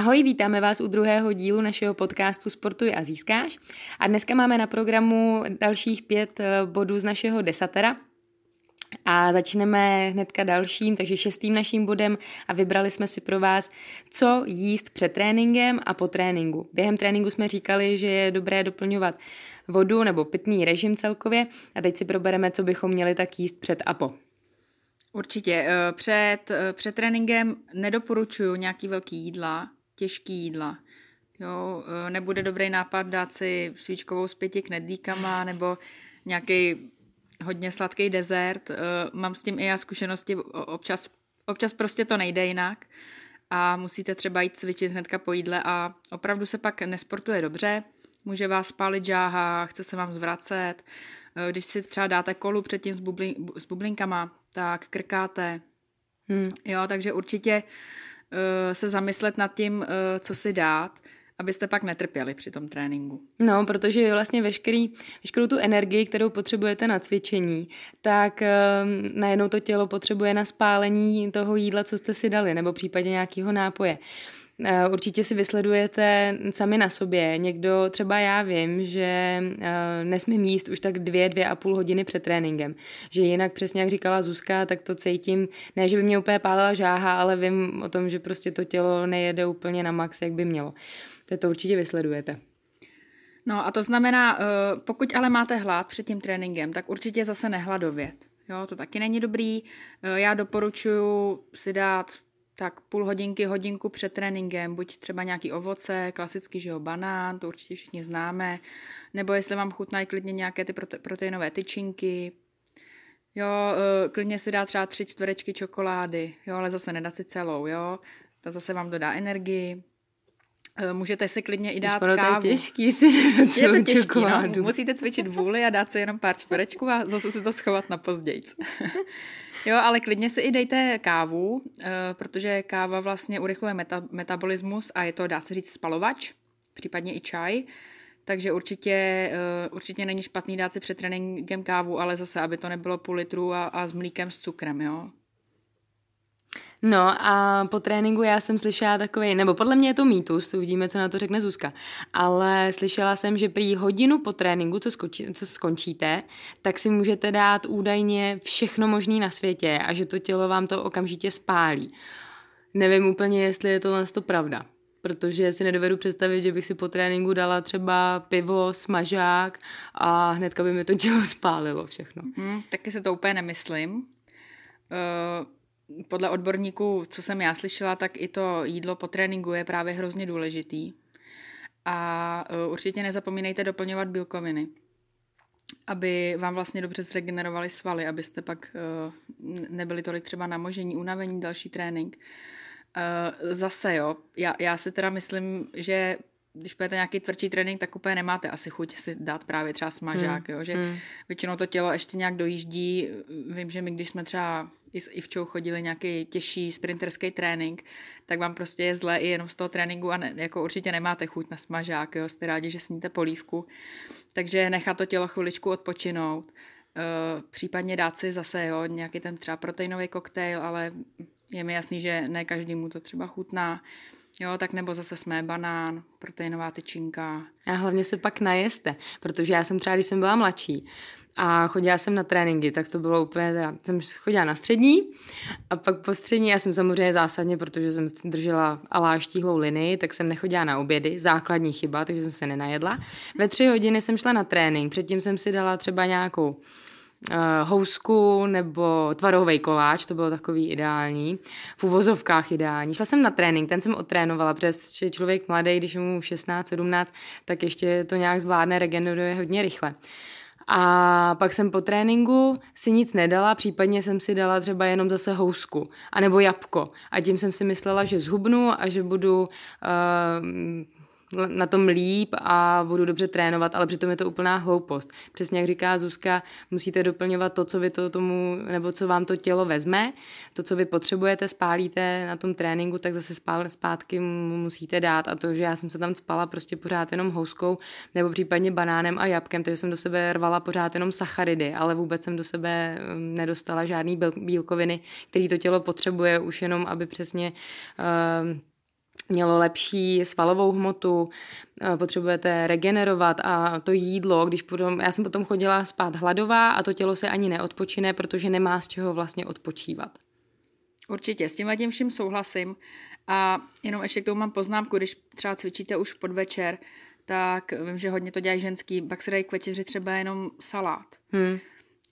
Ahoj, vítáme vás u druhého dílu našeho podcastu Sportuj a získáš. A dneska máme na programu dalších pět eh, bodů z našeho desatera. A začneme hnedka dalším, takže šestým naším bodem a vybrali jsme si pro vás, co jíst před tréninkem a po tréninku. Během tréninku jsme říkali, že je dobré doplňovat vodu nebo pitný režim celkově a teď si probereme, co bychom měli tak jíst před a po. Určitě. eh, Před, eh, před tréninkem nedoporučuju nějaký velký jídla, těžký jídla. Jo, eh, nebude dobrý nápad dát si svíčkovou s pěti knedlíkama nebo nějaký hodně sladký dezert. Eh, Mám s tím i já zkušenosti, občas, občas prostě to nejde jinak a musíte třeba jít cvičit hnedka po jídle a opravdu se pak nesportuje dobře, může vás spálit žáha, chce se vám zvracet. Eh, Když si třeba dáte kolu předtím s, bublin, s bublinkama, tak krkáte. Hmm. Jo, takže určitě uh, se zamyslet nad tím, uh, co si dát, abyste pak netrpěli při tom tréninku. No, protože vlastně veškerý, veškerou tu energii, kterou potřebujete na cvičení, tak um, najednou to tělo potřebuje na spálení toho jídla, co jste si dali, nebo případně nějakého nápoje. Eh, Určitě si vysledujete sami na sobě. Někdo, třeba já vím, že eh, nesmím jíst už tak dvě, dvě a půl hodiny před tréninkem. Že jinak přesně jak říkala Zuzka, tak to cítím, ne, že by mě úplně pálila žáha, ale vím o tom, že prostě to tělo nejede úplně na max, jak by mělo. Tak to určitě vysledujete. No a to znamená, uh, pokud ale máte hlad před tím tréninkem, tak určitě zase nehladovět. Jo, to taky není dobrý. Já doporučuji si dát tak půl hodinky, hodinku před tréninkem, buď třeba nějaký ovoce, klasický, že jo, banán, to určitě všichni známe, nebo jestli vám chutnají klidně nějaké ty prote- proteinové tyčinky, Jo, eh, klidně si dát třeba tři čtverečky čokolády, jo, ale zase nedat si celou, jo. To zase vám dodá energii. Eh, Můžete si klidně i dát Ono to je kávu. těžký si Je to těžký, no. Musíte cvičit vůli a dát si jenom pár čtverečků a zase si to schovat na pozdějc. jo, ale klidně si i dejte kávu, eh, protože káva vlastně urychluje meta- metabolismus a je to, dá se říct, spalovač, případně i čaj. Takže určitě, eh, určitě není špatný dát si před tréninkem kávu, ale zase, aby to nebylo půl litru a, a s mlíkem s cukrem, jo. No a po tréninku já jsem slyšela takový, nebo podle mě je to mýtus, uvidíme, co na to řekne Zuzka, ale slyšela jsem, že prý hodinu po tréninku, co, skočí, co skončíte, tak si můžete dát údajně všechno možné na světě a že to tělo vám to okamžitě spálí. Nevím úplně, jestli je tohle to pravda, protože si nedovedu představit, že bych si po tréninku dala třeba pivo, smažák a hnedka by mi to tělo spálilo všechno. Hmm, taky se to úplně nemyslím. Eh, podle odborníků, co jsem já slyšela, tak i to jídlo po tréninku je právě hrozně důležitý. A eh, určitě nezapomínejte doplňovat bílkoviny, aby vám vlastně dobře zregenerovaly svaly, abyste pak eh, nebyli tolik třeba namožení, unavení, další trénink. Eh, Zase jo, já, já si teda myslím, že když budete nějaký tvrdší trénink, tak úplně nemáte asi chuť si dát právě třeba smažák, Hmm, jo, že hmm. většinou to tělo ještě nějak dojíždí. Vím, že my, když jsme třeba i s Ivčou chodili nějaký těžší sprinterský trénink, tak vám prostě je zlé i jenom z toho tréninku a ne, jako určitě nemáte chuť na smažák, jo, jste rádi, že sníte polívku. Takže nechat to tělo chviličku odpočinout. Uh, případně dát si zase jo, nějaký ten třeba proteinový koktejl, ale je mi jasný, že ne každému to třeba chutná. Jo, tak nebo zase jsme banán, proteinová tyčinka. A hlavně se pak najeste, protože já jsem třeba, když jsem byla mladší a chodila jsem na tréninky, tak to bylo úplně, teda, jsem chodila na střední a pak po střední, já jsem samozřejmě zásadně, protože jsem držela aláž tíhlou linii, tak jsem nechodila na obědy, základní chyba, takže jsem se nenajedla. Ve tři hodiny jsem šla na trénink, předtím jsem si dala třeba nějakou uh, housku nebo tvarohový koláč, to bylo takový ideální, v uvozovkách ideální. Šla jsem na trénink, ten jsem otrénovala, protože člověk mladý, když je mu 16, 17, tak ještě to nějak zvládne, regeneruje hodně rychle. A pak jsem po tréninku si nic nedala, případně jsem si dala třeba jenom zase housku, anebo jabko. A tím jsem si myslela, že zhubnu a že budu uh, na tom líp a budu dobře trénovat, ale přitom je to úplná hloupost. Přesně jak říká Zuzka, musíte doplňovat to, co vy to tomu, nebo co vám to tělo vezme, to, co vy potřebujete, spálíte na tom tréninku, tak zase spál, zpátky musíte dát a to, že já jsem se tam spala prostě pořád jenom houskou nebo případně banánem a jabkem, takže jsem do sebe rvala pořád jenom sacharidy, ale vůbec jsem do sebe um, nedostala žádný bílkoviny, který to tělo potřebuje už jenom, aby přesně uh, mělo lepší svalovou hmotu, eh, potřebujete regenerovat a to jídlo, když potom, já jsem potom chodila spát hladová a to tělo se ani neodpočine, protože nemá z čeho vlastně odpočívat. Určitě, s tím tím vším souhlasím a jenom ještě k tomu mám poznámku, když třeba cvičíte už podvečer, tak vím, že hodně to dělají ženský, pak se dají k večeři třeba jenom salát. Hmm.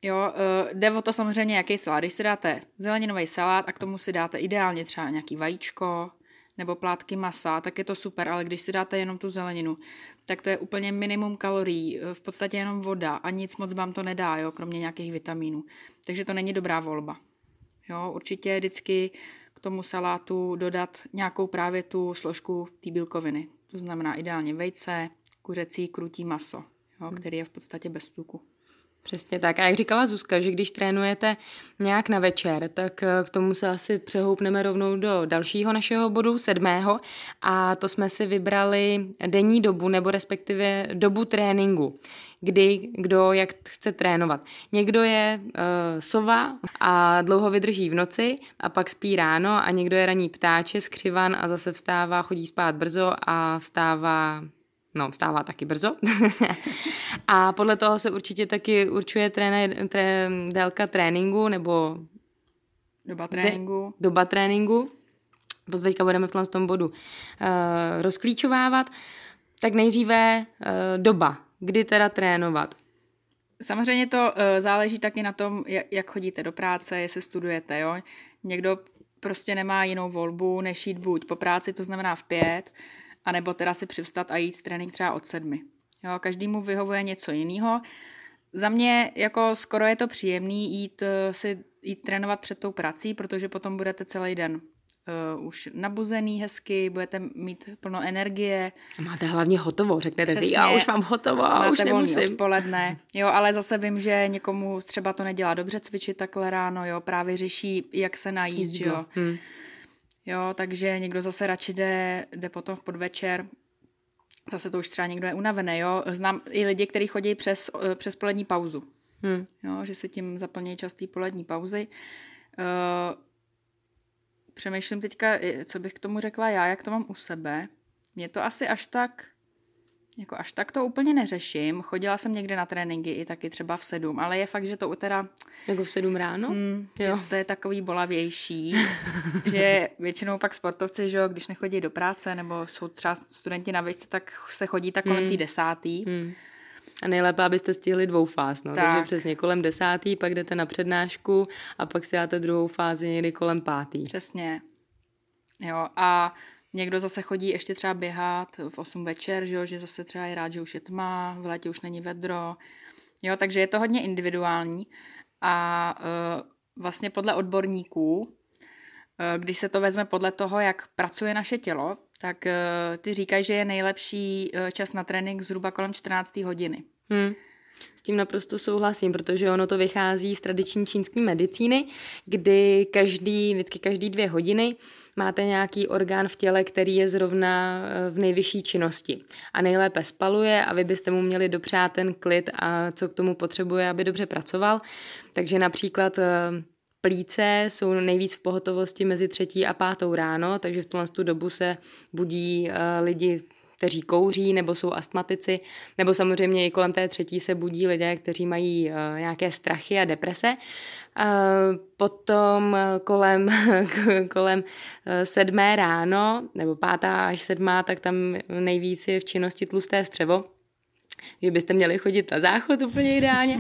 Jo, uh, jde o to samozřejmě, jaký salát. Když si dáte zeleninový salát a k tomu si dáte ideálně třeba nějaký vajíčko, nebo plátky masa, tak je to super, ale když si dáte jenom tu zeleninu, tak to je úplně minimum kalorií, v podstatě jenom voda a nic moc vám to nedá, jo, kromě nějakých vitamínů. Takže to není dobrá volba. Jo, určitě vždycky k tomu salátu dodat nějakou právě tu složku té bílkoviny. To znamená ideálně vejce, kuřecí, krutí maso, jo, hmm. který je v podstatě bez tuku. Přesně tak. A jak říkala Zuzka, že když trénujete nějak na večer, tak eh, k tomu se asi přehoupneme rovnou do dalšího našeho bodu, sedmého. A to jsme si vybrali denní dobu, nebo respektive dobu tréninku kdy, kdo jak chce trénovat. Někdo je uh, sova a dlouho vydrží v noci a pak spí ráno a někdo je raní ptáče, skřivan a zase vstává, chodí spát brzo a vstává No, vstává taky brzo. a podle toho se určitě taky určuje tréne, tré, délka tréninku nebo doba tréninku. De, doba tréninku. To teďka budeme v tom bodu uh, rozklíčovávat. Tak nejdříve uh, doba, kdy teda trénovat. Samozřejmě to uh, záleží taky na tom, jak, jak chodíte do práce, jestli studujete. Jo? Někdo prostě nemá jinou volbu, než jít buď po práci, to znamená v pět, anebo teda si přivstat a jít trénink třeba od sedmi. Jo, každému vyhovuje něco jiného. Za mě jako skoro je to příjemný jít eh, si jít trénovat před tou prací, protože potom budete celý den uh, už nabuzený hezky, budete mít plno energie. A máte hlavně hotovo, řeknete Přesně, si, já už mám hotovo, máte už nemusím. odpoledne. Jo, ale zase vím, že někomu třeba to nedělá dobře cvičit takhle ráno, jo, právě řeší, jak se najíst, jo. Hmm. Jo, takže někdo zase radši jde, jde potom v podvečer, zase to už třeba někdo je unavený, jo. Znám i lidi, kteří chodí přes, eh, přes polední pauzu. Hmm. Jo, že se tím zaplnějí častý polední pauzy. Uh, přemýšlím teďka, co bych k tomu řekla já, jak to mám u sebe. Mě to asi až tak jako až tak to úplně neřeším. Chodila jsem někde na tréninky i taky třeba v sedm, ale je fakt, že to teda... Jako v sedm ráno? Mm, jo. to je takový bolavější, že většinou pak sportovci, že když nechodí do práce nebo jsou třeba studenti na výšce, tak se chodí tak kolem mm. té desátý. Mm. A nejlépe, abyste stihli dvou fáz, no. Tak. Takže přesně kolem desátý, pak jdete na přednášku a pak si dáte druhou fázi někdy kolem pátý. Přesně. Jo, a Někdo zase chodí ještě třeba běhat v 8 večer, že, jo, že zase třeba je rád, že už je tma, v létě už není vedro. Jo, takže je to hodně individuální a uh, vlastně podle odborníků, uh, když se to vezme podle toho, jak pracuje naše tělo, tak uh, ty říkají, že je nejlepší uh, čas na trénink zhruba kolem 14 hodiny. Hmm. S tím naprosto souhlasím, protože ono to vychází z tradiční čínské medicíny, kdy každý, vždycky každý dvě hodiny máte nějaký orgán v těle, který je zrovna eh, v nejvyšší činnosti a nejlépe spaluje a vy byste mu měli dopřát ten klid a co k tomu potřebuje, aby dobře pracoval. Takže například eh, plíce jsou nejvíc v pohotovosti mezi třetí a pátou ráno, takže v tuhle tu dobu se budí eh, lidi kteří kouří nebo jsou astmatici, nebo samozřejmě i kolem té třetí se budí lidé, kteří mají uh, nějaké strachy a deprese. Uh, potom kolem, kolem sedmé ráno, nebo pátá až sedmá, tak tam nejvíc je v činnosti tlusté střevo. Že byste měli chodit na záchod úplně ideálně.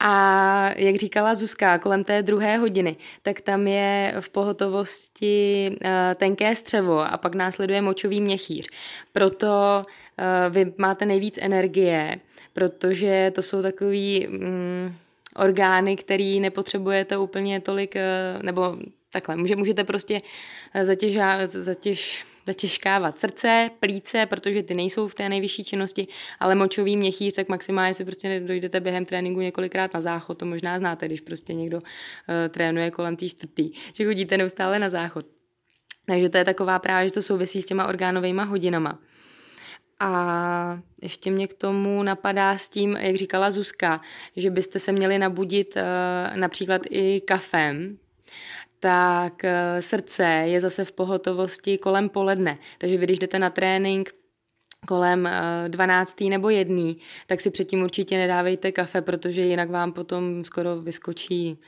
A jak říkala Zuzka, kolem té druhé hodiny, tak tam je v pohotovosti uh, tenké střevo a pak následuje močový měchýř. Proto uh, vy máte nejvíc energie, protože to jsou takový um, orgány, který nepotřebujete úplně tolik, uh, nebo takhle, můžete prostě zatěža, zatěž, zatěžkávat srdce, plíce, protože ty nejsou v té nejvyšší činnosti, ale močový měchýř, tak maximálně si prostě dojdete během tréninku několikrát na záchod, to možná znáte, když prostě někdo uh, trénuje kolem té čtvrtý, že chodíte neustále na záchod. Takže to je taková právě, že to souvisí s těma orgánovými hodinama. A ještě mě k tomu napadá s tím, jak říkala Zuzka, že byste se měli nabudit uh, například i kafem, tak eh, srdce je zase v pohotovosti kolem poledne. Takže vy, když jdete na trénink kolem 12. Eh, nebo 1. tak si předtím určitě nedávejte kafe, protože jinak vám potom skoro vyskočí,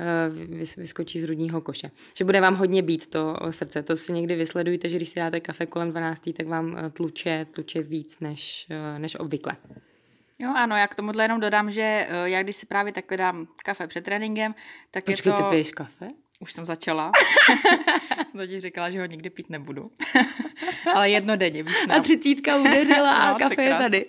eh, vyskočí z rudního koše. Že bude vám hodně být to srdce. To si někdy vysledujte, že když si dáte kafe kolem 12. tak vám tluče, tluče víc než, než obvykle. Jo, ano, já k tomuhle jenom dodám, že já když si právě takhle dám kafe před tréninkem, tak Počkej, je to... ty piješ kafe? Už jsem začala. jsem totiž říkala, že ho nikdy pít nebudu. Ale jedno denně. A třicítka udeřila a no, kafe je tady.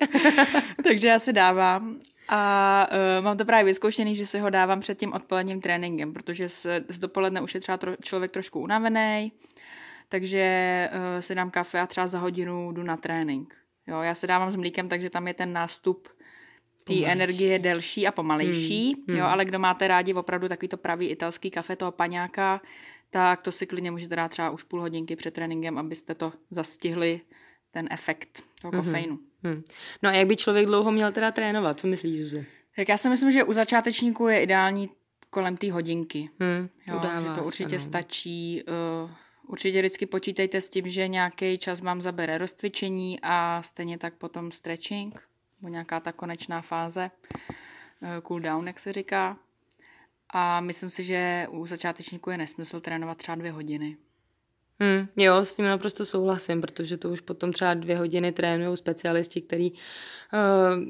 Takže já si dávám. A uh, mám to právě vyzkoušený, že si ho dávám před tím odpoledním tréninkem, protože z, z dopoledne už je třeba tro, člověk trošku unavený, takže uh, si dám kafe a třeba za hodinu jdu na trénink. Jo, já se dávám s mlíkem, takže tam je ten nástup té energie delší a pomalejší, hmm, hmm. jo, ale kdo máte rádi opravdu takový to pravý italský kafe toho paňáka, tak to si klidně můžete dát třeba už půl hodinky před tréninkem, abyste to zastihli, ten efekt toho hmm, kofeinu. Hmm. No a jak by člověk dlouho měl teda trénovat? Co myslíš, Zuzi? Tak já si myslím, že u začátečníků je ideální kolem té hodinky. Hmm, jo, že to určitě ano. stačí. Uh, určitě vždycky počítejte s tím, že nějaký čas vám zabere rozcvičení a stejně tak potom stretching nebo nějaká ta konečná fáze, eh, cool down, jak se říká. A myslím si, že u začátečníků je nesmysl trénovat třeba dvě hodiny. Hmm, jo, s tím naprosto souhlasím, protože to už potom třeba dvě hodiny trénují specialisti, který, uh,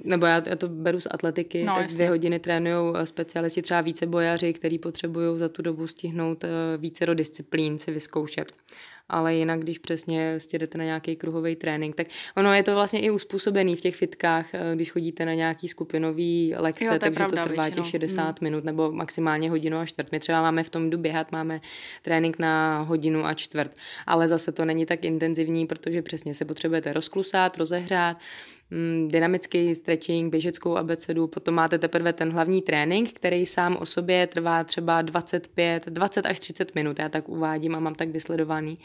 nebo já, já to beru z atletiky, no, tak jasně. dvě hodiny trénují eh, specialisti, třeba více bojaři, který potřebují za tu dobu stihnout více do disciplín si vyzkoušet ale jinak, když přesně jdete na nějaký kruhový trénink, tak ono je to vlastně i uspůsobený v těch fitkách, eh, když chodíte na nějaký skupinový lekce, jo, to takže pravda, to trvá většinou. těch 60 hmm. minut nebo maximálně hodinu a čtvrt. My třeba máme v tom jdu běhat, máme trénink na hodinu a čtvrt, ale zase to není tak intenzivní, protože přesně se potřebujete rozklusat, rozehřát, Mm, dynamický stretching, běžeckou abecedu, potom máte teprve ten hlavní trénink, který sám o sobě trvá třeba 25, 20 až 30 minut, já tak uvádím a mám tak vysledovaný,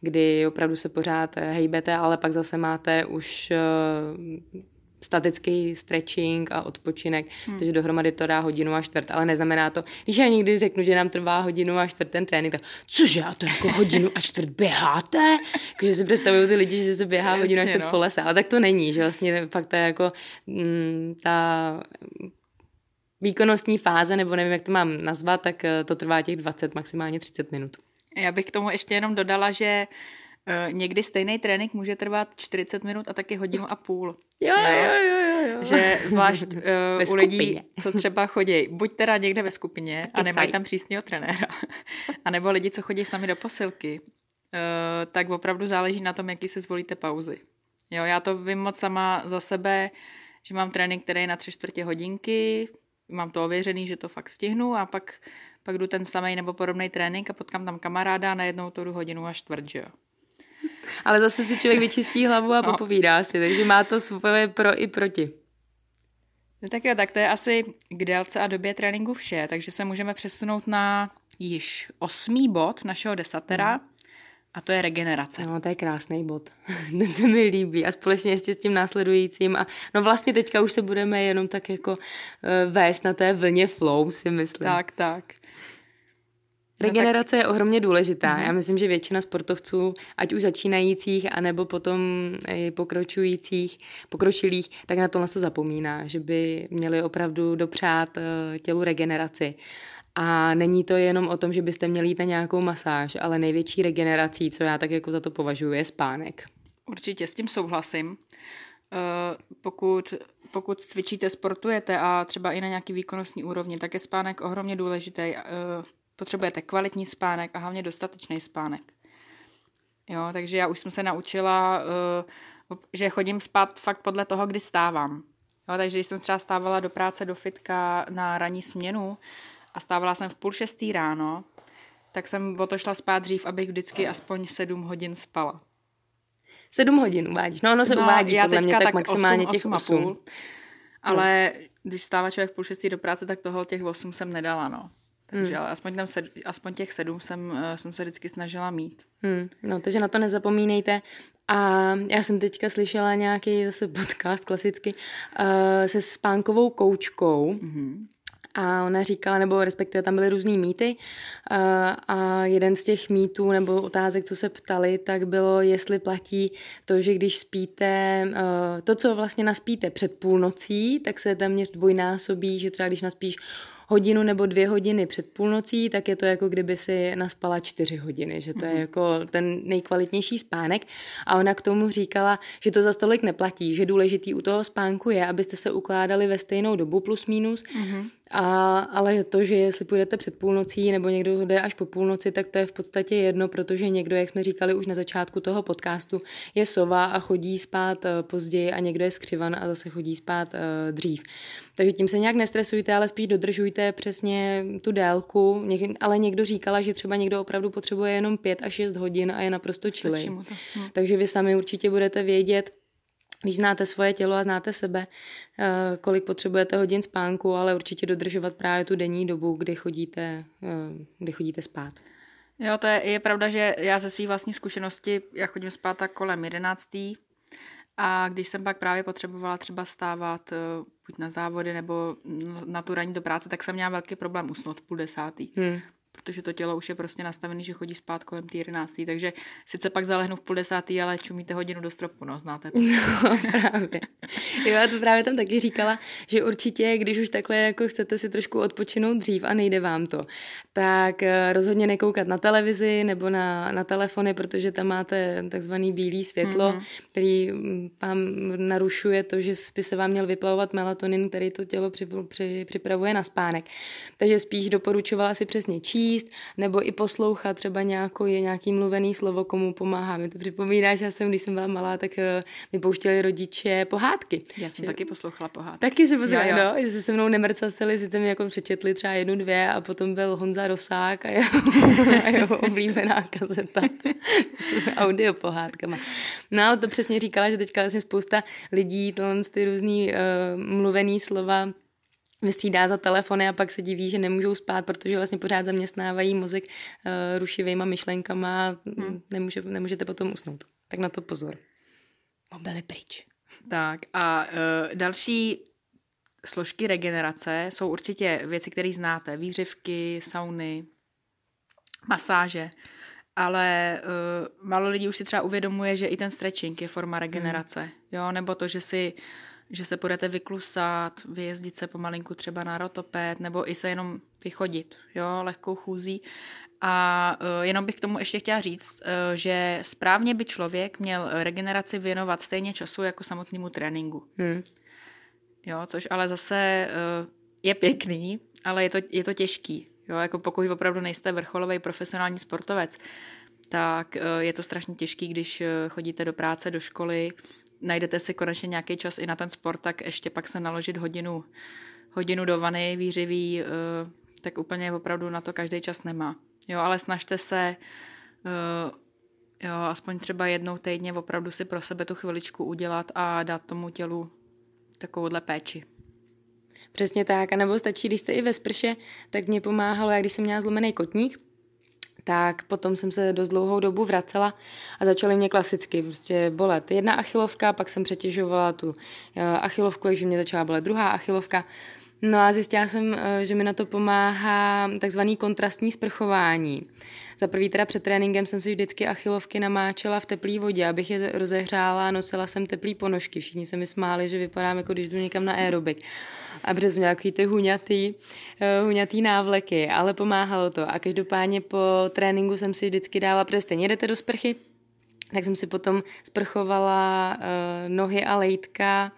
kdy opravdu se pořád hejbete, ale pak zase máte už eh, statický stretching a odpočinek, hmm. takže dohromady to dá hodinu a čtvrt, ale neznamená to, když já někdy řeknu, že nám trvá hodinu a čtvrt ten trénink, tak cože, a to jako hodinu a čtvrt běháte? Že si představují ty lidi, že se běhá Jasně, hodinu a čtvrt no. po lese, ale tak to není, že vlastně fakt to je jako mm, ta výkonnostní fáze, nebo nevím, jak to mám nazvat, tak eh, to trvá těch 20, maximálně 30 minut. Já bych k tomu ještě jenom dodala, že Uh, někdy stejný trénink může trvat 40 minut a taky hodinu a půl. Jo, jo, jo, jo, jo. Že zvlášť uh, u lidí, co třeba chodí, buď teda někde ve skupině a nemají tam přísného trenéra, anebo lidi, co chodí sami do posilky, uh, tak opravdu záleží na tom, jaký si zvolíte pauzy. Jo, já to vím moc sama za sebe, že mám trénink, který je na tři čtvrtě hodinky, mám to ověřený, že to fakt stihnu a pak, pak jdu ten samý nebo podobný trénink a potkám tam kamaráda a najednou to jdu hodinu a čtvrt, že jo. Ale zase si člověk vyčistí hlavu a no. popovídá si, takže má to svoje pro i proti. No tak jo, tak to je asi k délce a době tréninku vše, takže se můžeme přesunout na již osmý bod našeho desatera, mm. a to je regenerace. No, to je krásný bod. Ten se mi líbí a společně ještě s tím následujícím. A no vlastně teďka už se budeme jenom tak jako uh, vést na té vlně flow, si myslím. Tak, tak. Regenerace je ohromně důležitá. Mm-hmm. Já myslím, že většina sportovců, ať už začínajících, anebo potom i pokročujících, pokročilých, tak na tohle to zapomíná, že by měli opravdu dopřát eh, tělu regeneraci. A není to jenom o tom, že byste měli jít na nějakou masáž, ale největší regenerací, co já tak jako za to považuji, je spánek. Určitě s tím souhlasím. Eh, pokud pokud cvičíte, sportujete a třeba i na nějaký výkonnostní úrovni, tak je spánek ohromně důležitý. Eh, potřebujete kvalitní spánek a hlavně dostatečný spánek. Jo, takže já už jsem se naučila, uh, že chodím spát fakt podle toho, kdy stávám. Jo, takže když jsem třeba stávala do práce do fitka na ranní směnu a stávala jsem v půl šestý ráno, tak jsem o to šla spát dřív, abych vždycky aspoň sedm hodin spala. Sedm hodin uvádíš. No ono se no, uvádí já podle mě tak, tak maximálně 8, těch 8. 8. Půl, ale no. když stává člověk v půl šestý do práce, tak toho těch osm jsem nedala, no. Takže hmm. ale aspoň, tam sed, aspoň těch sedm jsem, uh, jsem se vždycky snažila mít. Hmm. No, takže na to nezapomínejte. A já jsem teďka slyšela nějaký zase podcast klasicky uh, se spánkovou koučkou. Mm-hmm. A ona říkala, nebo respektive tam byly různý mýty uh, a jeden z těch mýtů nebo otázek, co se ptali, tak bylo, jestli platí to, že když spíte, to, co vlastně naspíte před půlnocí, tak se téměř dvojnásobí, že třeba když naspíš hodinu nebo dvě hodiny před půlnocí, tak je to jako kdyby si naspala čtyři hodiny, že to je mhm. jako ten nejkvalitnější spánek. A ona k tomu říkala, že to za stolik neplatí, že důležitý u toho spánku je, abyste se ukládali ve stejnou dobu plus minus, mm-hmm. A, ale to, že jestli půjdete před půlnocí nebo někdo jde až po půlnoci, tak to je v podstatě jedno, protože někdo, jak jsme říkali už na začátku toho podcastu, je sova a chodí spát eh, později a někdo je skřivan a zase chodí spát uh, dřív. Takže tím se nějak nestresujte, ale spíš dodržujte přesně tu délku. Ale někdo říkala, že třeba někdo opravdu potřebuje jenom 5 až 6 hodin a je naprosto čilej. Hm. Takže vy sami určitě budete vědět, když znáte svoje tělo a znáte sebe, eh, kolik potřebujete hodin spánku, ale určitě dodržovat právě tu denní dobu, kdy chodíte, eh, kdy chodíte spát. Jo, to je, je pravda, že já ze své vlastní zkušenosti, já chodím spát tak kolem 11. A když jsem pak právě potřebovala třeba stávat eh, buď na závody nebo na tu ranní do práce, tak jsem měla velký problém usnout v půl desátý. Hmm protože to tělo už je prostě nastavené, že chodí spát kolem té 11. Takže sice pak zalehnu v půl desátý, ale čumíte hodinu do stropu, no, znáte to. No, právě. Jo, já to právě tam taky říkala, že určitě, když už takhle jako chcete si trošku odpočinout dřív a nejde vám to, tak eh, rozhodně nekoukat na televizi nebo na, na telefony, protože tam máte takzvaný bílý světlo, mm-hmm. který mm, vám narušuje to, že by se vám měl vyplavovat melatonin, který to tělo při, při, připravuje na spánek. Takže spíš doporučovala si přesně číst, číst nebo i poslouchat třeba nějakou, je nějaký mluvený slovo, komu pomáhá. Mi to připomíná, že já jsem, když jsem byla malá, tak eh, mi pouštěli rodiče pohádky. Já jsem že... taky poslouchala pohádky. Taky si poslouchala, no, že se se mnou nemrcasili, sice mi jako přečetli třeba jednu, dvě a potom byl Honza Rosák a jeho, a jeho oblíbená kazeta s audio pohádkama. No ale to přesně říkala, že teďka vlastně spousta lidí tohle ty různý uh, mluvený slova vystřídá za telefony a pak se diví, že nemůžou spát, protože vlastně pořád zaměstnávají mozek uh, rušivýma myšlenkama a hmm. nemůže, nemůžete potom usnout. Tak na to pozor. Mobily pryč. Tak a uh, další složky regenerace jsou určitě věci, které znáte. Výřivky, sauny, masáže. Ale uh, málo lidí už si třeba uvědomuje, že i ten stretching je forma regenerace. Hmm. Jo, nebo to, že si uh, že se budete vyklusat, vyjezdit se pomalinku třeba na rotoped, nebo i se jenom vychodit, jo, lehkou chůzí. A uh, jenom bych k tomu ještě chtěla říct, uh, že správně by člověk měl regeneraci věnovat stejně času jako samotnému tréninku. Hmm. Jo, což ale zase uh, je pěkný, ale je to, je to těžký. Jo, jako pokud opravdu nejste vrcholový profesionální sportovec, tak je to strašně těžký, když chodíte do práce, do školy, najdete si konečně nějaký čas i na ten sport, tak ještě pak se naložit hodinu, hodinu do vany výřivý, eh, tak úplně opravdu na to každý čas nemá. Jo, ale snažte se eh, jo, aspoň třeba jednou týdně opravdu si pro sebe tu chviličku udělat a dát tomu tělu takovouhle péči. Přesně tak, a nebo stačí, když jste i ve sprše, tak mě pomáhalo, jak když jsem měla zlomený kotník, tak potom jsem se dost dlouhou dobu vracela a začaly mě klasicky prostě bolet jedna achilovka, pak jsem přetěžovala tu eh, achilovku, takže mě začala bolet druhá achilovka. No a zjistila jsem, eh, že mi na to pomáhá takzvaný kontrastní sprchování. Za prvý teda před tréninkem jsem si vždycky achilovky namáčela v teplé vodě, abych je rozehřála nosila jsem teplý ponožky. Všichni se mi smáli, že vypadám jako když jdu někam na aerobik a přes nějaký ty huňatý, uh, huňatý návleky, ale pomáhalo to. A každopádně po tréninku jsem si vždycky dala, protože stejně jdete do sprchy, tak jsem si potom sprchovala uh, nohy a lejtka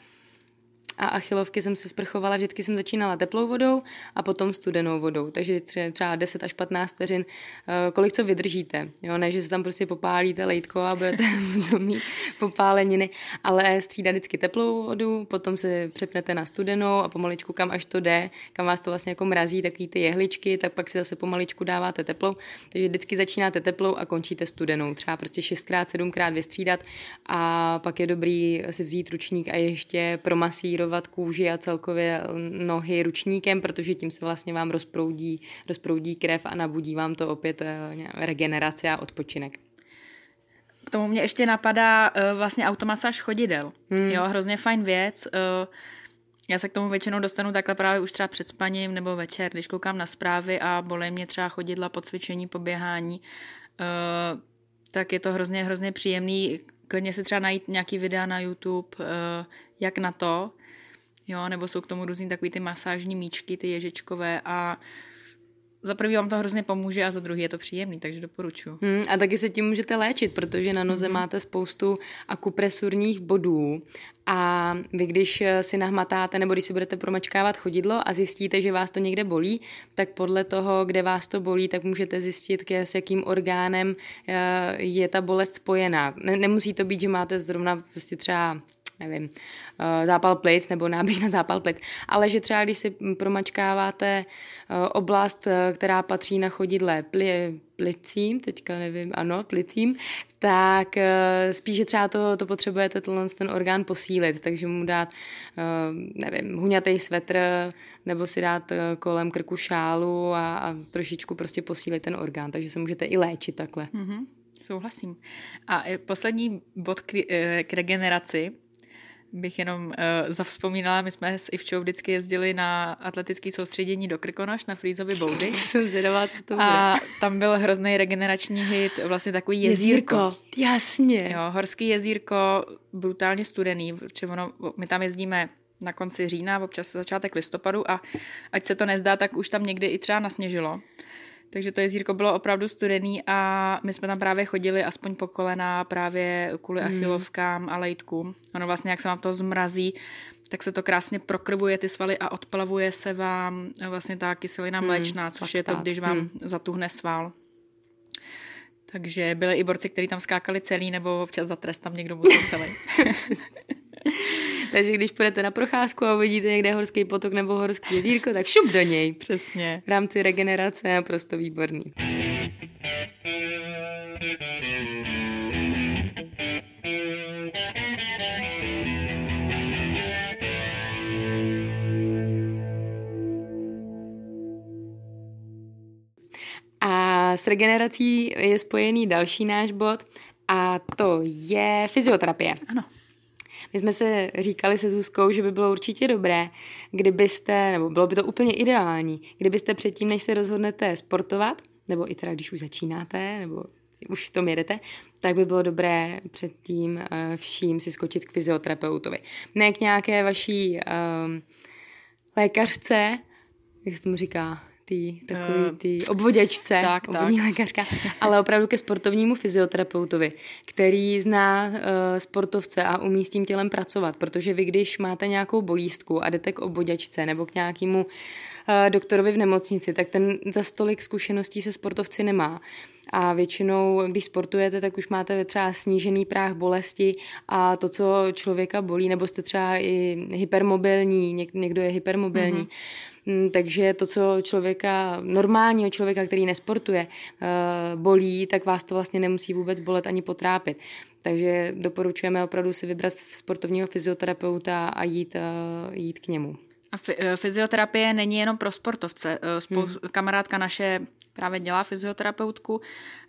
a achilovky jsem se sprchovala, vždycky jsem začínala teplou vodou a potom studenou vodou, takže třeba 10 až 15 vteřin, eh, kolik co vydržíte, jo, ne, že se tam prostě popálíte lejtko a budete mít popáleniny, ale střídat vždycky teplou vodu, potom se přepnete na studenou a pomaličku kam až to jde, kam vás to vlastně jako mrazí, takový ty jehličky, tak pak si zase pomaličku dáváte teplou, takže vždycky začínáte teplou a končíte studenou, třeba prostě 6x, 7x vystřídat a pak je dobrý si vzít ručník a ještě promasírovat kůži a celkově nohy ručníkem, protože tím se vlastně vám rozproudí, rozproudí krev a nabudí vám to opět eh, regenerace a odpočinek. K tomu mě ještě napadá uh, vlastně automasáž chodidel. Hmm. Jo, hrozně fajn věc. Uh, já se k tomu většinou dostanu takhle právě už třeba před spaním nebo večer, když koukám na zprávy a bolí mě třeba chodidla po cvičení, po běhání, tak je to hrozně, hrozně příjemný. Klidně si třeba najít nějaký videa na YouTube, jak na to, jo, nebo jsou k tomu různý takový ty masážní míčky, ty ježičkové a za prvý vám to hrozně pomůže a za druhý je to příjemný, takže doporučuji. Hmm, a taky se tím můžete léčit, protože na noze hmm. máte spoustu akupresurních bodů a vy když si nahmatáte nebo když si budete promačkávat chodidlo a zjistíte, že vás to někde bolí, tak podle toho, kde vás to bolí, tak můžete zjistit, s jakým orgánem eh, je ta bolest spojená. Nemusí to být, že máte zrovna prostě třeba nevím, eh, zápal plic nebo náběh na zápal plic, ale že třeba když si promačkáváte eh, oblast, eh, která patří na chodidle pli, plicím, teďka nevím, ano, plicím, tak spíše třeba to, to potřebujete ten orgán posílit, takže mu dát, nevím, huňatý svetr, nebo si dát kolem krku šálu a, a trošičku prostě posílit ten orgán, takže se můžete i léčit takhle. Mm-hmm. Souhlasím. A poslední bod k, k regeneraci bych jenom uh, zavzpomínala, my jsme s Ivčou vždycky jezdili na atletické soustředění do Krkonoš na Frýzovi boudy. Jsem zvědavá, co to bude. A tam byl hrozný regenerační hit, vlastně takový jezírko. jezírko. Jasně. Jo, horský jezírko, brutálně studený, protože ono, my tam jezdíme na konci října, občas začátek listopadu a ať se to nezdá, tak už tam někdy i třeba nasněžilo. Takže to jezírko bylo opravdu studený a my jsme tam právě chodili aspoň po kolena právě kvůli hmm. achilovkám a lejtkům. Ono vlastně, jak se vám to zmrazí, tak se to krásně prokrvuje ty svaly a odplavuje se vám vlastně ta kyselina hmm, mléčná, což tak, je to, když vám hmm. zatuhne sval. Takže byli i borci, kteří tam skákali celý, nebo občas za trest tam někdo musel celý. Takže když půjdete na procházku a uvidíte někde horský potok nebo horský jezírko, tak šup do něj. Přesně. V rámci regenerace je naprosto výborný. A s regenerací je spojený další náš bod a to je fyzioterapie. Ano. My jsme se říkali se Zuzkou, že by bylo určitě dobré, kdybyste, nebo bylo by to úplně ideální, kdybyste předtím, než se rozhodnete sportovat, nebo i teda když už začínáte, nebo už to jedete, tak by bylo dobré předtím uh, vším si skočit k fyzioterapeutovi. Ne k nějaké vaší um, lékařce, jak se tomu říká, ty, takový eh, ty obvoděčce, tak, obvodní tak. lékařka, ale opravdu ke sportovnímu fyzioterapeutovi, který zná uh, sportovce a umí s tím tělem pracovat, protože vy, když máte nějakou bolístku a jdete k obvoděčce nebo k nějakému uh, doktorovi v nemocnici, tak ten za stolik zkušeností se sportovci nemá. A většinou, když sportujete, tak už máte třeba snížený práh bolesti a to, co člověka bolí, nebo jste třeba i hypermobilní, někdo je hypermobilní, mm-hmm Mm, takže to, co člověka, normálního člověka, který nesportuje, eh, bolí, tak vás to vlastně nemusí vůbec bolet ani potrápit. Takže doporučujeme opravdu si vybrat sportovního fyzioterapeuta a jít, eh, jít k němu. A eh, fyzioterapie není jenom pro sportovce. Spou- hmm. Kamarádka naše právě dělá fyzioterapeutku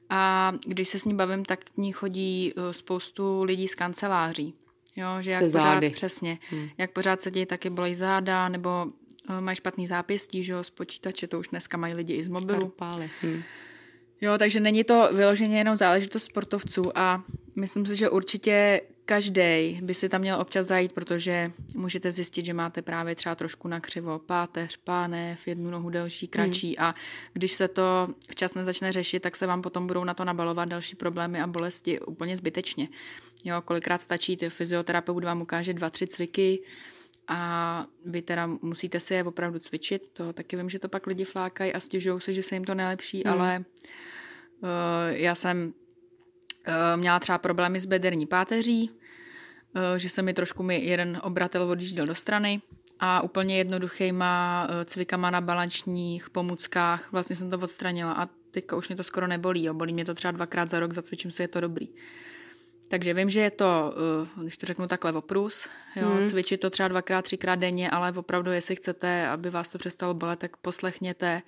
a když se s ní bavím, tak k ní chodí spoustu lidí z kanceláří. Jo, že jak se pořád, zády. přesně, hmm. jak pořád se dějí, taky bolí záda, nebo mají špatný zápěstí, že jo, z počítače, to už dneska mají lidi i z mobilu. Hm. Jo, takže není to vyloženě jenom záležitost sportovců a myslím si, že určitě každý by si tam měl občas zajít, protože můžete zjistit, že máte právě třeba trošku na křivo páteř, pánev, jednu nohu delší, kratší hmm. a když se to včas nezačne řešit, tak se vám potom budou na to nabalovat další problémy a bolesti úplně zbytečně. Jo, kolikrát stačí, ty fyzioterapeut vám ukáže dva, tři cviky, a vy teda musíte si je opravdu cvičit, to taky vím, že to pak lidi flákají a stěžují se, že se jim to nelepší, mm. ale uh, já jsem uh, měla třeba problémy s bederní páteří, uh, že se mi trošku mi jeden obratel odjížděl do strany a úplně jednoduchýma uh, cvikama na balančních pomůckách vlastně jsem to odstranila a teďka už mě to skoro nebolí, jo. bolí mě to třeba dvakrát za rok, zacvičím si, je to dobrý. Takže vím, že je to, eh, když to řeknu takhle, oprus, jo, hmm. cvičit to třeba dvakrát, třikrát denně, ale opravdu, jestli chcete, aby vás to přestalo bolet, tak poslechněte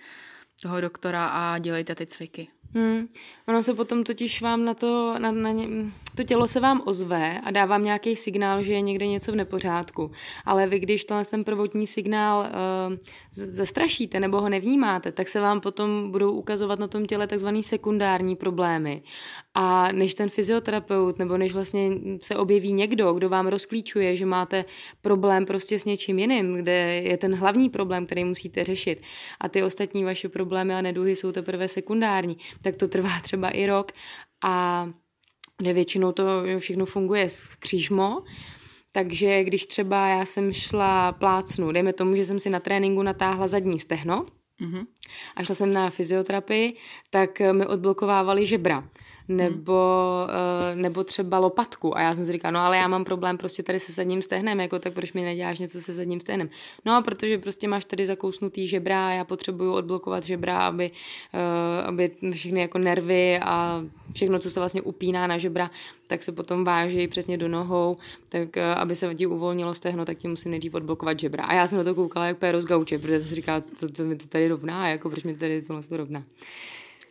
toho doktora a dělejte ty cviky. Hmm. Ono se potom totiž vám na to, na, na ně, to tělo se vám ozve a dá vám nějaký signál, že je někde něco v nepořádku. Ale vy, když tenhle ten prvotní signál uh, zastrašíte nebo ho nevnímáte, tak se vám potom budou ukazovat na tom těle takzvaný sekundární problémy. A než ten fyzioterapeut nebo než vlastně se objeví někdo, kdo vám rozklíčuje, že máte problém prostě s něčím jiným, kde je ten hlavní problém, který musíte řešit a ty ostatní vaše problémy a neduhy jsou teprve sekundární, tak to trvá třeba i rok. A většinou to všechno funguje z křížmo, takže když třeba já jsem šla plácnu, dejme tomu, že jsem si na tréninku natáhla zadní stehno mm-hmm. a šla jsem na fyzioterapii, tak mi odblokovávali žebra nebo, hmm. nebo třeba lopatku. A já jsem si říkala, no ale já mám problém prostě tady se zadním stehnem, jako tak proč mi neděláš něco se zadním stehnem? No a protože prostě máš tady zakousnutý žebra a já potřebuju odblokovat žebra, aby, eh, aby všechny jako nervy a všechno, co se vlastně upíná na žebra, tak se potom váží přesně do nohou, tak eh, aby se ti uvolnilo stehno, tak ti musí nejdřív odblokovat žebra. A já jsem na to koukala jak péro z gauče, protože jsem si říkala, co, co mi to tady rovná, jako proč mi tady to rovná.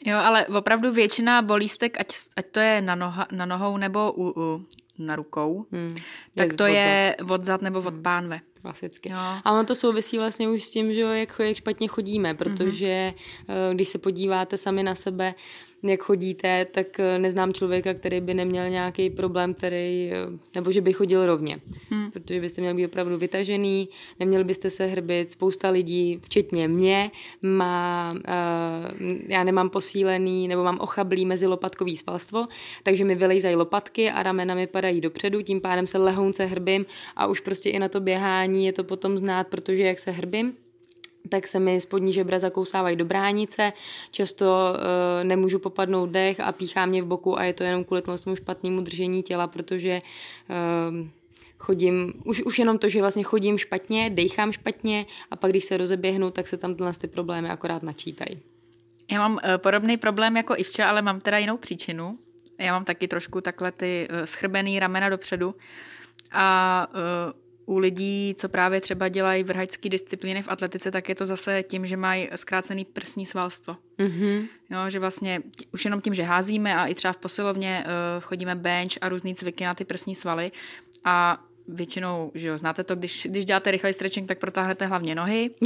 Jo, ale opravdu většina bolístek, ať, ať to je na, noha, na nohou nebo u, u, na rukou, hmm. tak je to je od zad nebo od hmm. pánve. Klasicky. Jo. A ono to souvisí vlastně už s tím, že jak, jak špatně chodíme, protože mm-hmm. když se podíváte sami na sebe, jak chodíte, tak eh, neznám člověka, který by neměl nějaký problém, který, eh, nebo že by chodil rovně. Hmm. Protože byste měli být opravdu vytažený, neměli byste se hrbit. Spousta lidí, včetně mě, má, uh, já nemám posílený, nebo mám ochablý mezilopatkový svalstvo, takže mi vylejzají lopatky a ramena mi padají dopředu, tím pádem se lehounce hrbím a už prostě i na to běhání je to potom znát, protože jak se hrbím, tak se mi spodní žebra zakousávají do bránice, často uh, nemůžu popadnout dech a píchá mě v boku a je to jenom kvůli tomu špatnému držení těla, protože uh, chodím, už, už jenom to, že vlastně chodím špatně, dechám špatně a pak když se rozeběhnu, tak se tam tyhle ty problémy akorát načítají. Já mám uh, podobný problém jako Ivča, ale mám teda jinou příčinu. Já mám taky trošku takhle ty schrbený ramena dopředu a uh, u lidí, co právě třeba dělají vrhačské disciplíny v atletice, tak je to zase tím, že mají zkrácený prsní svalstvo. Mm-hmm. Jo, že vlastně už jenom tím, že házíme a i třeba v posilovně uh, chodíme bench a různý cviky na ty prsní svaly a většinou, že jo, znáte to, když, když děláte rychlej stretching, tak protáhnete hlavně nohy.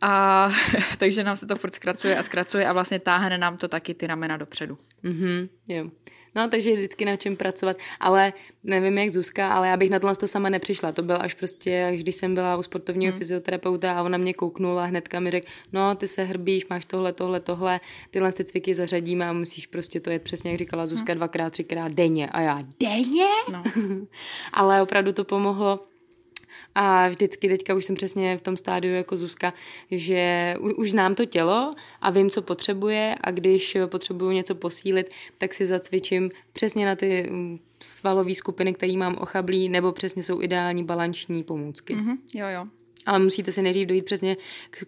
A takže nám se to furt zkracuje a zkracuje a vlastně táhne nám to taky ty ramena dopředu. Mm-hmm, jo. No, takže vždycky na čem pracovat, ale nevím jak Zuzka, ale já bych na tohle to sama nepřišla. To byl až prostě, až když jsem byla u sportovního hmm. fyzioterapeuta a ona mě kouknula a hnedka mi řekl, no ty se hrbíš, máš tohle, tohle, tohle, tyhle ty cviky zařadíme a musíš prostě to jet přesně, jak říkala Zuzka, hmm. dvakrát, třikrát denně. A já, denně? No. ale opravdu to pomohlo a vždycky teďka už jsem přesně v tom stádiu jako Zuzka, že už znám to tělo a vím, co potřebuje a když potřebuju něco posílit, tak si zacvičím přesně na ty mm, svalové skupiny, které mám ochablí, nebo přesně jsou ideální balanční pomůcky. Mm-hmm, jo, jo ale musíte si nejdřív dojít přesně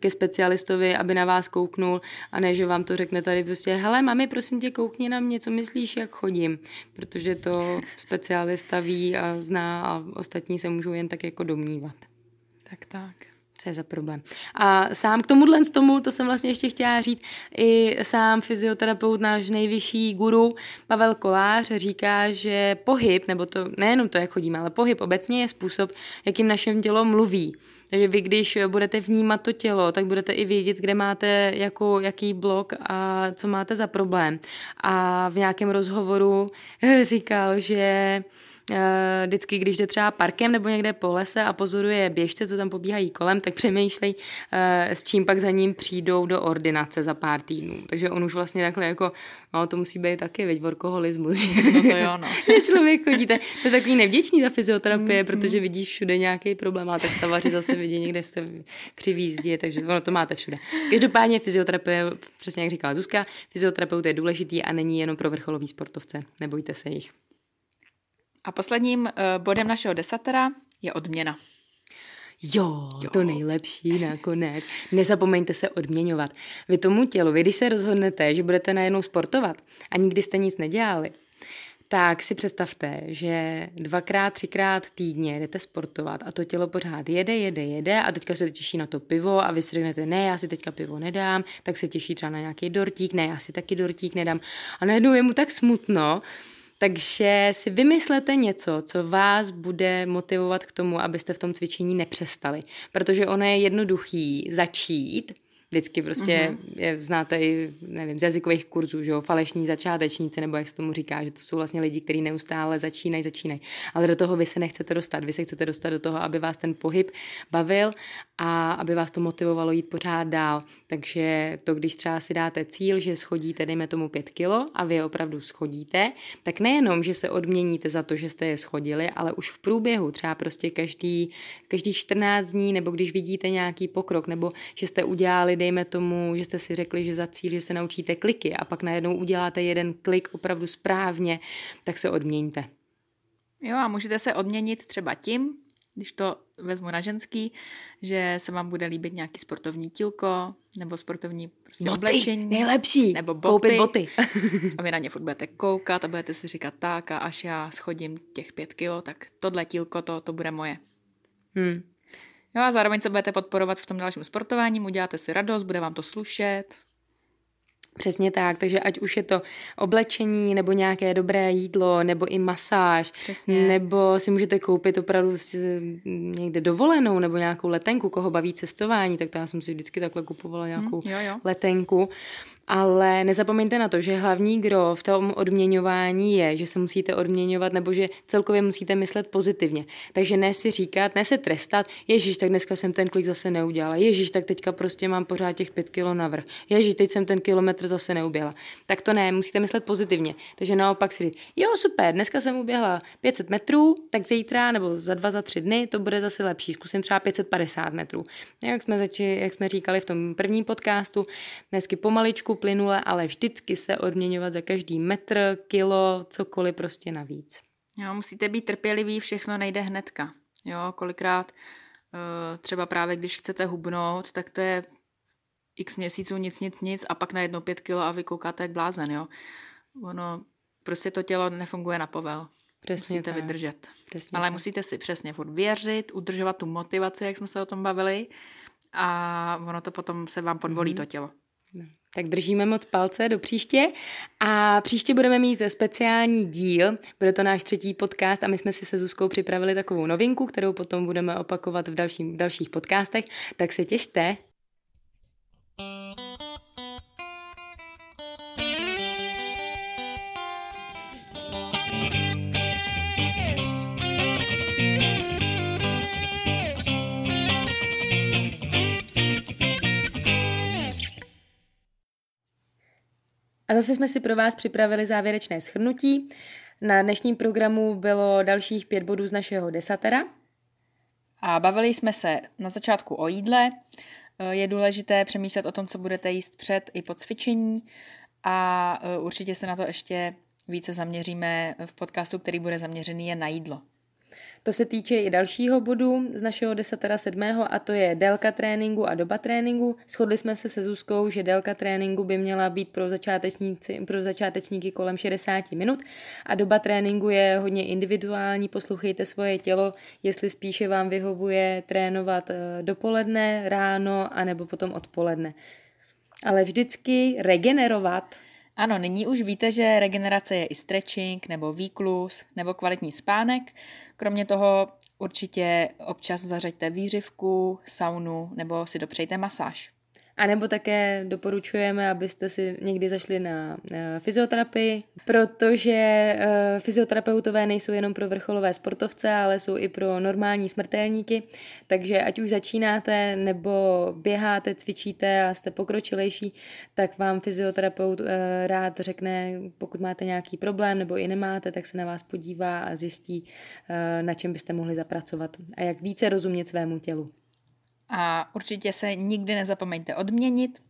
ke specialistovi, aby na vás kouknul a ne, že vám to řekne tady prostě, hele mami, prosím tě, koukni na mě, co myslíš, jak chodím, protože to specialista ví a zná a ostatní se můžou jen tak jako domnívat. Tak, tak. Co je za problém? A sám k tomuhle z tomu, to jsem vlastně ještě chtěla říct, i sám fyzioterapeut, náš nejvyšší guru Pavel Kolář říká, že pohyb, nebo to nejenom to, jak chodíme, ale pohyb obecně je způsob, jakým našem tělo mluví. Takže vy, když budete vnímat to tělo, tak budete i vědět, kde máte jako, jaký blok a co máte za problém. A v nějakém rozhovoru říkal, že vždycky, když jde třeba parkem nebo někde po lese a pozoruje běžce, co tam pobíhají kolem, tak přemýšlej, eh, s čím pak za ním přijdou do ordinace za pár týdnů. Takže on už vlastně takhle jako, no to musí být taky, veď, workoholismus. No to jo, no. Člověk chodí, to, to je takový nevděčný ta fyzioterapie, mm, protože mm. vidíš všude nějaký problém, a tak stavaři zase vidí někde jste křivý zdi, takže ono to máte všude. Každopádně fyzioterapie, přesně jak říkala Zuzka, fyzioterapeut je důležitý a není jenom pro vrcholový sportovce. Nebojte se jich. A posledním uh, bodem našeho desatera je odměna. Jo, jo, to nejlepší nakonec. Nezapomeňte se odměňovat. Vy tomu tělu, vy když se rozhodnete, že budete najednou sportovat a nikdy jste nic nedělali, tak si představte, že dvakrát, třikrát týdně jdete sportovat a to tělo pořád jede, jede, jede a teďka se těší na to pivo a vy si řeknete, ne, já si teďka pivo nedám, tak se těší třeba na nějaký dortík, ne, já si taky dortík nedám. A najednou je mu tak smutno, takže si vymyslete něco, co vás bude motivovat k tomu, abyste v tom cvičení nepřestali. Protože ono je jednoduchý začít, Vždycky prostě mm-hmm. je, znáte i, nevím, z jazykových kurzů, že jo, falešní začátečníci, nebo jak se tomu říká, že to jsou vlastně lidi, kteří neustále začínají, začínají. Ale do toho vy se nechcete dostat. Vy se chcete dostat do toho, aby vás ten pohyb bavil a aby vás to motivovalo jít pořád dál. Takže to, když třeba si dáte cíl, že schodíte, dejme tomu 5 kilo a vy je opravdu schodíte, tak nejenom, že se odměníte za to, že jste je schodili, ale už v průběhu, třeba prostě každý, každý 14 dní, nebo když vidíte nějaký pokrok, nebo že jste udělali dejme tomu, že jste si řekli, že za cíl, že se naučíte kliky a pak najednou uděláte jeden klik opravdu správně, tak se odměňte. Jo a můžete se odměnit třeba tím, když to vezmu na ženský, že se vám bude líbit nějaký sportovní tílko, nebo sportovní prostě boty, oblečení. nejlepší. Nebo boty. Koupit boty. a vy na ně furt budete koukat a budete si říkat tak a až já schodím těch pět kilo, tak tohle tílko, to, to bude moje. Hmm. Jo a zároveň se budete podporovat v tom dalším sportování, uděláte si radost, bude vám to slušet. Přesně tak, takže ať už je to oblečení, nebo nějaké dobré jídlo, nebo i masáž, Přesně. nebo si můžete koupit opravdu někde dovolenou, nebo nějakou letenku, koho baví cestování, tak to já jsem si vždycky takhle kupovala nějakou hmm, jo, jo. letenku. Ale nezapomeňte na to, že hlavní gro v tom odměňování je, že se musíte odměňovat nebo že celkově musíte myslet pozitivně. Takže ne si říkat, ne se trestat, ježíš, tak dneska jsem ten klik zase neudělala, ježíš, tak teďka prostě mám pořád těch pět kilo navrh, ježíš, teď jsem ten kilometr zase neuběhla. Tak to ne, musíte myslet pozitivně. Takže naopak si říct, jo, super, dneska jsem uběhla 500 metrů, tak zítra nebo za dva, za tři dny to bude zase lepší. Zkusím třeba 550 metrů. Jak jsme, zači, jak jsme říkali v tom prvním podcastu, dnesky pomaličku plynule, ale vždycky se odměňovat za každý metr, kilo, cokoliv prostě navíc. Jo, musíte být trpěliví, všechno nejde hnedka. Jo, kolikrát eh, třeba právě když chcete hubnout, tak to je x měsíců nic, nic, nic a pak na jedno pět kilo a vy koukáte jak blázen, jo. Ono, prostě to tělo nefunguje na povel. Přesně musíte tak. vydržet. Přesně Ale tak. musíte si přesně furt věřit, udržovat tu motivaci, jak jsme se o tom bavili a ono to potom se vám podvolí mm-hmm. to tělo. No. Tak držíme moc palce do příště a příště budeme mít speciální díl, bude to náš třetí podcast a my jsme si se Zuzkou připravili takovou novinku, kterou potom budeme opakovat v, dalším, dalších podcastech, tak se těšte. A zase jsme si pro vás připravili závěrečné schrnutí. Na dnešním programu bylo dalších pět bodů z našeho desatera. A bavili jsme se na začátku o jídle. Je důležité přemýšlet o tom, co budete jíst před i po cvičení a e, určitě se na to ještě více zaměříme v podcastu, který bude zaměřený jen na jídlo. To se týče i dalšího bodu z našeho desatera sedmého a to je délka tréninku a doba tréninku. Shodli jsme se se Zuzkou, že délka tréninku by měla být pro, začátečníky, pro začátečníky kolem 60 minut a doba tréninku je hodně individuální, poslouchejte svoje tělo, jestli spíše vám vyhovuje trénovat eh, dopoledne, ráno a nebo potom odpoledne. Ale vždycky regenerovat ano, nyní už víte, že regenerace je i stretching, nebo výklus, nebo kvalitní spánek. Kromě toho určitě občas zařaďte výřivku, saunu nebo si dopřejte masáž. A nebo také doporučujeme, abyste si někdy zašli na fyzioterapii, protože uh, fyzioterapeutové nejsou jenom pro vrcholové sportovce, ale jsou i pro normální smrtelníky, takže ať už začínáte nebo běháte, cvičíte a jste pokročilejší, tak vám fyzioterapeut uh, rád řekne, pokud máte nějaký problém nebo i nemáte, tak se na vás podívá a zjistí, uh, na čem byste mohli zapracovat a jak více rozumět svému tělu. A určitě se nikdy nezapomeňte odměnit,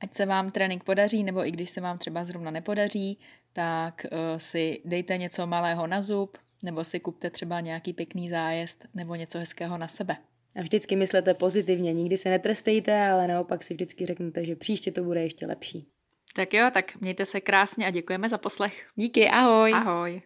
ať se vám trénink podaří, nebo i když se vám třeba zrovna nepodaří, tak uh, si dejte něco malého na zub, nebo si kupte třeba nějaký pěkný zájezd, nebo něco hezkého na sebe. A vždycky myslete pozitivně, nikdy se netrestejte, ale naopak si vždycky řeknete, že příště to bude ještě lepší. Tak jo, tak mějte se krásně a děkujeme za poslech. Díky, ahoj. Ahoj.